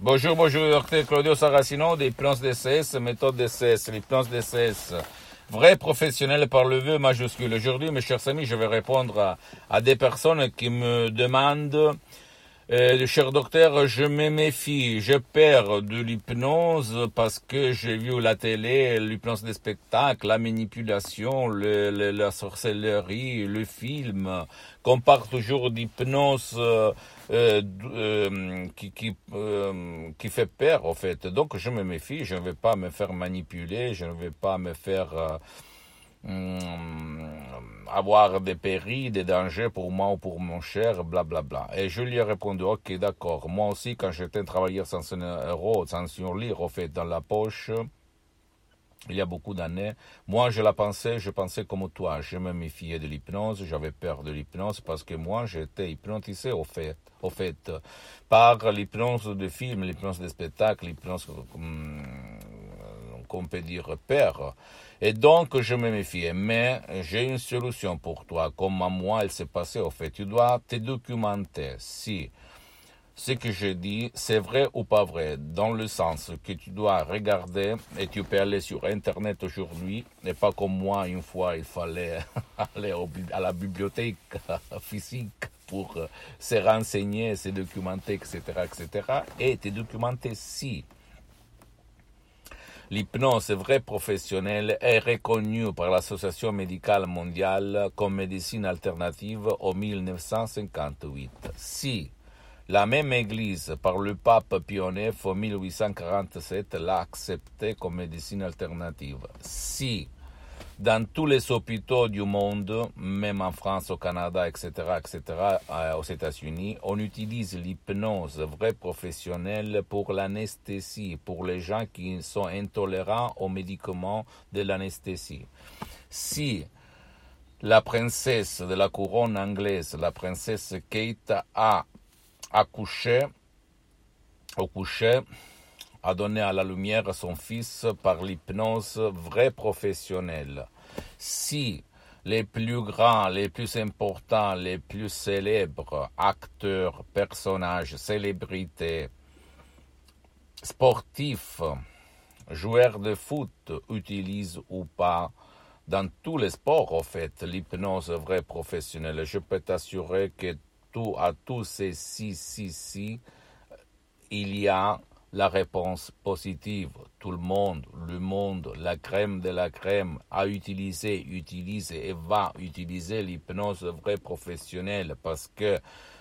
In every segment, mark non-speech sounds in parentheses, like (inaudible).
Bonjour, bonjour, docteur Claudio Saracino d'hypnose DCS, méthode DCS, l'hypnose DCS. Vrai professionnel par le vœu majuscule. Aujourd'hui, mes chers amis, je vais répondre à des personnes qui me demandent euh, cher docteur, je me méfie, je perds de l'hypnose parce que j'ai vu la télé, l'hypnose des spectacles, la manipulation, le, la sorcellerie, le film, qu'on parle toujours d'hypnose euh, euh, euh qui, qui, euh, qui fait peur, en fait. Donc je me méfie, je ne vais pas me faire manipuler, je ne vais pas me faire Hum, avoir des périls, des dangers pour moi ou pour mon cher, blablabla. Bla, bla. Et je lui ai répondu, ok, d'accord. Moi aussi, quand j'étais un travailleur sans un euro, sans surlire, au fait, dans la poche, il y a beaucoup d'années, moi, je la pensais, je pensais comme toi. Je me méfiais de l'hypnose, j'avais peur de l'hypnose parce que moi, j'étais hypnotisé, au fait, au fait, par l'hypnose de film, l'hypnose de spectacle, l'hypnose, hum, qu'on peut dire père. Et donc, je me méfiais. Mais j'ai une solution pour toi. Comme à moi, elle s'est passée, au fait. Tu dois te documenter si ce que je dis, c'est vrai ou pas vrai, dans le sens que tu dois regarder et tu peux aller sur Internet aujourd'hui, et pas comme moi, une fois, il fallait (laughs) aller à la bibliothèque (laughs) physique pour se renseigner, se documenter, etc., etc., et te documenter si L'hypnose vraie professionnelle est reconnue par l'Association médicale mondiale comme médecine alternative en 1958. Si la même Église, par le pape Pie en 1847, l'a acceptée comme médecine alternative. Si dans tous les hôpitaux du monde, même en France, au Canada, etc., etc., euh, aux États-Unis, on utilise l'hypnose vraie professionnelle pour l'anesthésie, pour les gens qui sont intolérants aux médicaments de l'anesthésie. Si la princesse de la couronne anglaise, la princesse Kate, a accouché, au coucher, a donné à la lumière son fils par l'hypnose vraie professionnelle. Si les plus grands, les plus importants, les plus célèbres acteurs, personnages, célébrités, sportifs, joueurs de foot utilisent ou pas dans tous les sports, en fait, l'hypnose vraie professionnelle. Je peux t'assurer que tout, à tous ces si, si, si, il y a la réponse positive. Tout le monde, le monde, la crème de la crème a utilisé, utilise et va utiliser l'hypnose vraie professionnelle parce que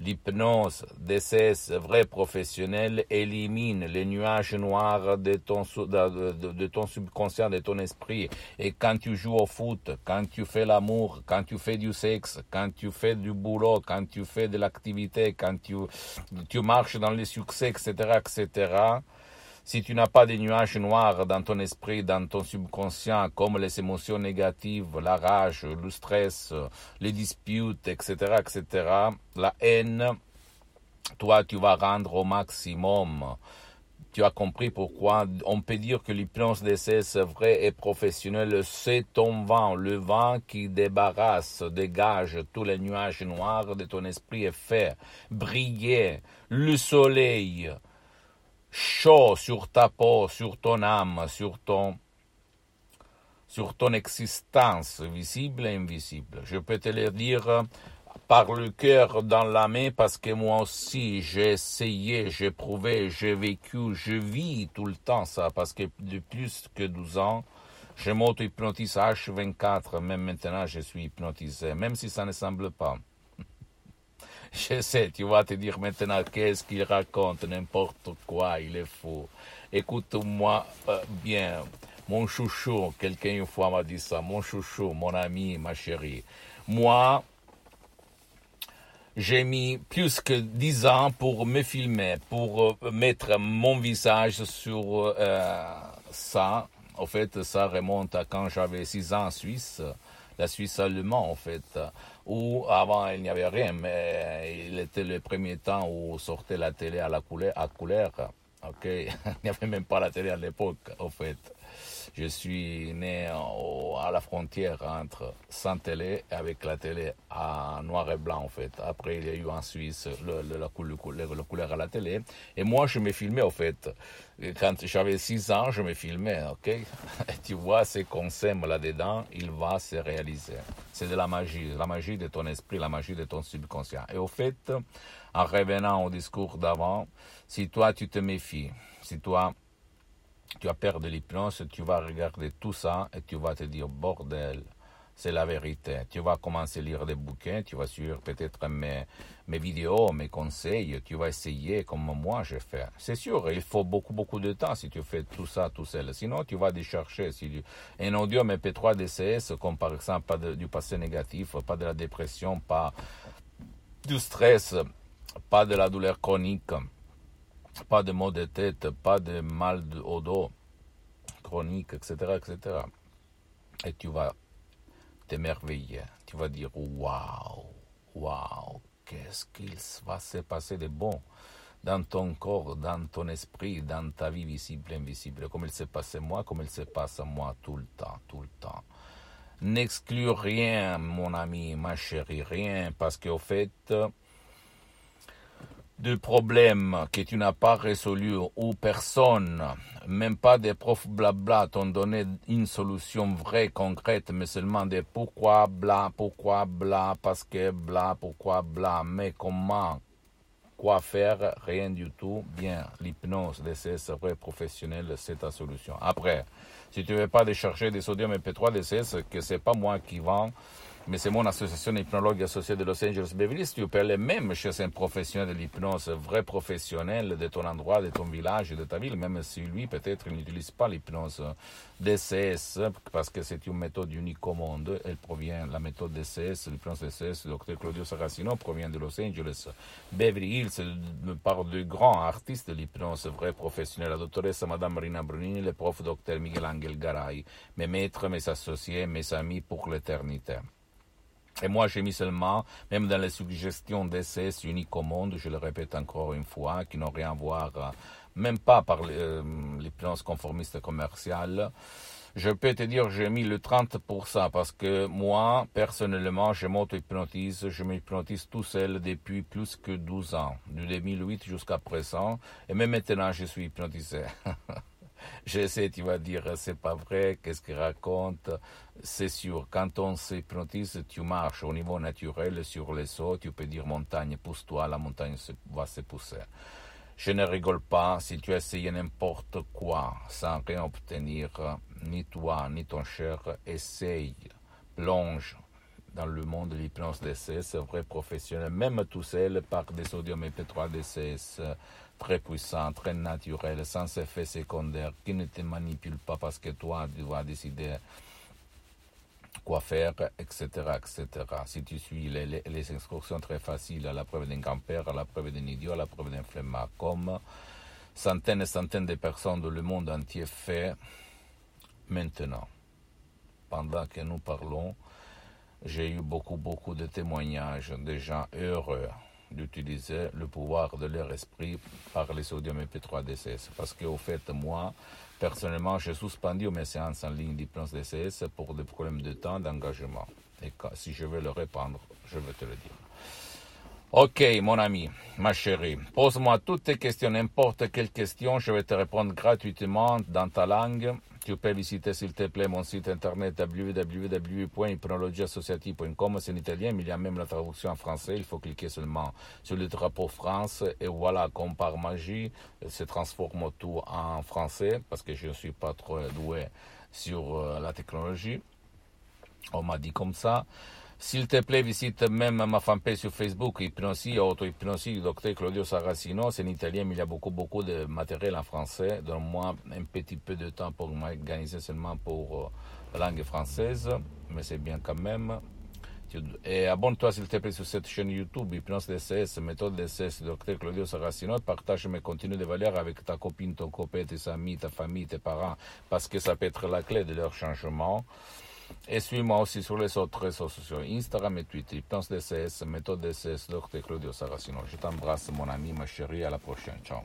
L'hypnose DCS vrai professionnel élimine les nuages noirs de ton, de, ton subconscient, de ton esprit. Et quand tu joues au foot, quand tu fais l'amour, quand tu fais du sexe, quand tu fais du boulot, quand tu fais de l'activité, quand tu, tu marches dans les succès, etc., etc., si tu n'as pas des nuages noirs dans ton esprit, dans ton subconscient, comme les émotions négatives, la rage, le stress, les disputes, etc., etc., la haine, toi, tu vas rendre au maximum. Tu as compris pourquoi? On peut dire que l'hypnose d'essai vrai et professionnel, c'est ton vent, le vent qui débarrasse, dégage tous les nuages noirs de ton esprit et fait briller le soleil, chaud sur ta peau, sur ton âme, sur ton, sur ton existence visible et invisible. Je peux te le dire par le cœur dans la main parce que moi aussi j'ai essayé, j'ai prouvé, j'ai vécu, je vis tout le temps ça parce que de plus que 12 ans, je m'auto-hypnotise H24, même maintenant je suis hypnotisé, même si ça ne semble pas. Je sais, tu vas te dire maintenant qu'est-ce qu'il raconte, n'importe quoi, il est fou. Écoute-moi bien, mon chouchou, quelqu'un une fois m'a dit ça, mon chouchou, mon ami, ma chérie. Moi, j'ai mis plus que dix ans pour me filmer, pour euh, mettre mon visage sur euh, ça. En fait, ça remonte à quand j'avais six ans en Suisse la Suisse allemande en fait, où avant il n'y avait rien, mais il était le premier temps où sortait la télé à la couleur, à couleur. Ok, (laughs) il n'y avait même pas la télé à l'époque, en fait. Je suis né à la frontière entre sans télé et avec la télé à noir et blanc en fait. Après il y a eu en Suisse le, la, couleur, la couleur à la télé. Et moi je me filmais en fait. Quand j'avais 6 ans, je me filmais, ok? (laughs) Et Tu vois, ce qu'on sème là-dedans, il va se réaliser. C'est de la magie, la magie de ton esprit, la magie de ton subconscient. Et au fait, en revenant au discours d'avant, si toi tu te méfies, si toi tu as peur de l'hypnose, tu vas regarder tout ça et tu vas te dire bordel, c'est la vérité. Tu vas commencer à lire des bouquins, tu vas suivre peut-être mes, mes vidéos, mes conseils, tu vas essayer comme moi je fais. C'est sûr, il faut beaucoup, beaucoup de temps si tu fais tout ça tout seul. Sinon, tu vas chercher si un audio MP3 DCS, comme par exemple pas du passé négatif, pas de la dépression, pas du stress, pas de la douleur chronique pas de maux de tête, pas de mal au dos chronique, etc., etc. Et tu vas t'émerveiller. Tu vas dire waouh, waouh, qu'est-ce qu'il va se passer de bon dans ton corps, dans ton esprit, dans ta vie visible et invisible, comme il se passe à moi, comme il se passe à moi tout le temps, tout le temps. N'exclus rien, mon ami, ma chérie, rien, parce qu'au fait, de problèmes que tu n'as pas résolus ou personne, même pas des profs blabla, t'ont donné une solution vraie, concrète, mais seulement des pourquoi bla, pourquoi bla, parce que bla, pourquoi bla, mais comment, quoi faire, rien du tout. Bien, l'hypnose, DCS vrai professionnel, c'est ta solution. Après, si tu veux pas décharger des sodium MP3 DCS, que c'est pas moi qui vends, mais c'est mon association hypnologue associée de Los Angeles Beverly Hills. Tu peux aller même chez un professionnel de l'hypnose, vrai professionnel de ton endroit, de ton village, de ta ville, même si lui, peut-être, il n'utilise pas l'hypnose DCS, parce que c'est une méthode unique au monde. Elle provient, la méthode DCS, l'hypnose DCS, le docteur Claudio Saracino, provient de Los Angeles. Beverly Hills, par de grands artistes de l'hypnose, vrai professionnel. La doctoresse Madame Marina Brunini, le prof docteur Miguel Angel Garay, mes maîtres, mes associés, mes amis pour l'éternité. Et moi, j'ai mis seulement, même dans les suggestions d'essais uniques au monde, je le répète encore une fois, qui n'ont rien à voir, euh, même pas par euh, les plans conformistes commerciales, je peux te dire j'ai mis le 30% parce que moi, personnellement, je m'auto-hypnotise, je m'hypnotise tout seul depuis plus que 12 ans, de 2008 jusqu'à présent, et même maintenant je suis hypnotisé. (laughs) J'essaie, tu vas dire, c'est pas vrai, qu'est-ce qu'il raconte C'est sûr, quand on s'hypnotise, tu marches au niveau naturel sur les sauts, tu peux dire montagne, pousse-toi, la montagne va se pousser. Je ne rigole pas si tu essayes n'importe quoi sans rien obtenir, ni toi, ni ton cher, essaye, plonge dans le monde de l'hypnose c'est vrai professionnel, même tout seul par des sodium et 3 DCS très puissant, très naturel, sans effet secondaire, qui ne te manipule pas parce que toi, tu vas décider quoi faire, etc., etc. Si tu suis les, les, instructions très faciles à la preuve d'un grand-père, à la preuve d'un idiot, à la preuve d'un flemmard, comme centaines et centaines de personnes dans le monde entier font maintenant. Pendant que nous parlons, j'ai eu beaucoup, beaucoup de témoignages de gens heureux d'utiliser le pouvoir de leur esprit par les sodium MP3 DCS. Parce qu'au fait, moi, personnellement, j'ai suspendu mes séances en ligne d'hypnose DCS pour des problèmes de temps, d'engagement. Et si je veux le répandre, je vais te le dire. Ok, mon ami, ma chérie, pose-moi toutes tes questions, n'importe quelle question, je vais te répondre gratuitement dans ta langue tu peux visiter s'il te plaît mon site internet www.hypnologieassociative.com. C'est en italien, mais il y a même la traduction en français. Il faut cliquer seulement sur le drapeau France et voilà, comme par magie, se transforme tout en français parce que je ne suis pas trop doué sur euh, la technologie. On m'a dit comme ça. S'il te plaît, visite même ma fanpage sur Facebook, Hypnosie, Auto-Hypnosie du docteur Claudio Saracino. C'est en italien, mais il y a beaucoup, beaucoup de matériel en français. Donne-moi un petit peu de temps pour m'organiser seulement pour euh, la langue française, mais c'est bien quand même. Et abonne-toi s'il te plaît sur cette chaîne YouTube, Hypnose DCS, méthode DCS, docteur Claudio Saracino, partage mes contenus de valeur avec ta copine, ton copain, tes amis, ta famille, tes parents, parce que ça peut être la clé de leur changement. Et suis-moi aussi sur les autres réseaux sociaux, Instagram et Twitter, DCS, Méthode DCS, Claudio Saracino. Je t'embrasse, mon ami, ma chérie, à la prochaine. Ciao.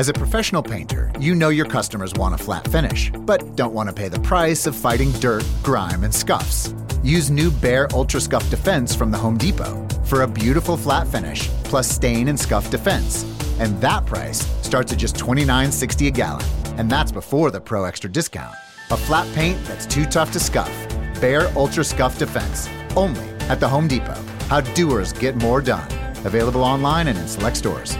As a professional painter, you know your customers want a flat finish, but don't want to pay the price of fighting dirt, grime, and scuffs. Use new Bare Ultra Scuff Defense from the Home Depot for a beautiful flat finish plus stain and scuff defense. And that price starts at just $29.60 a gallon. And that's before the Pro Extra discount. A flat paint that's too tough to scuff. Bare Ultra Scuff Defense. Only at the Home Depot. How doers get more done. Available online and in select stores.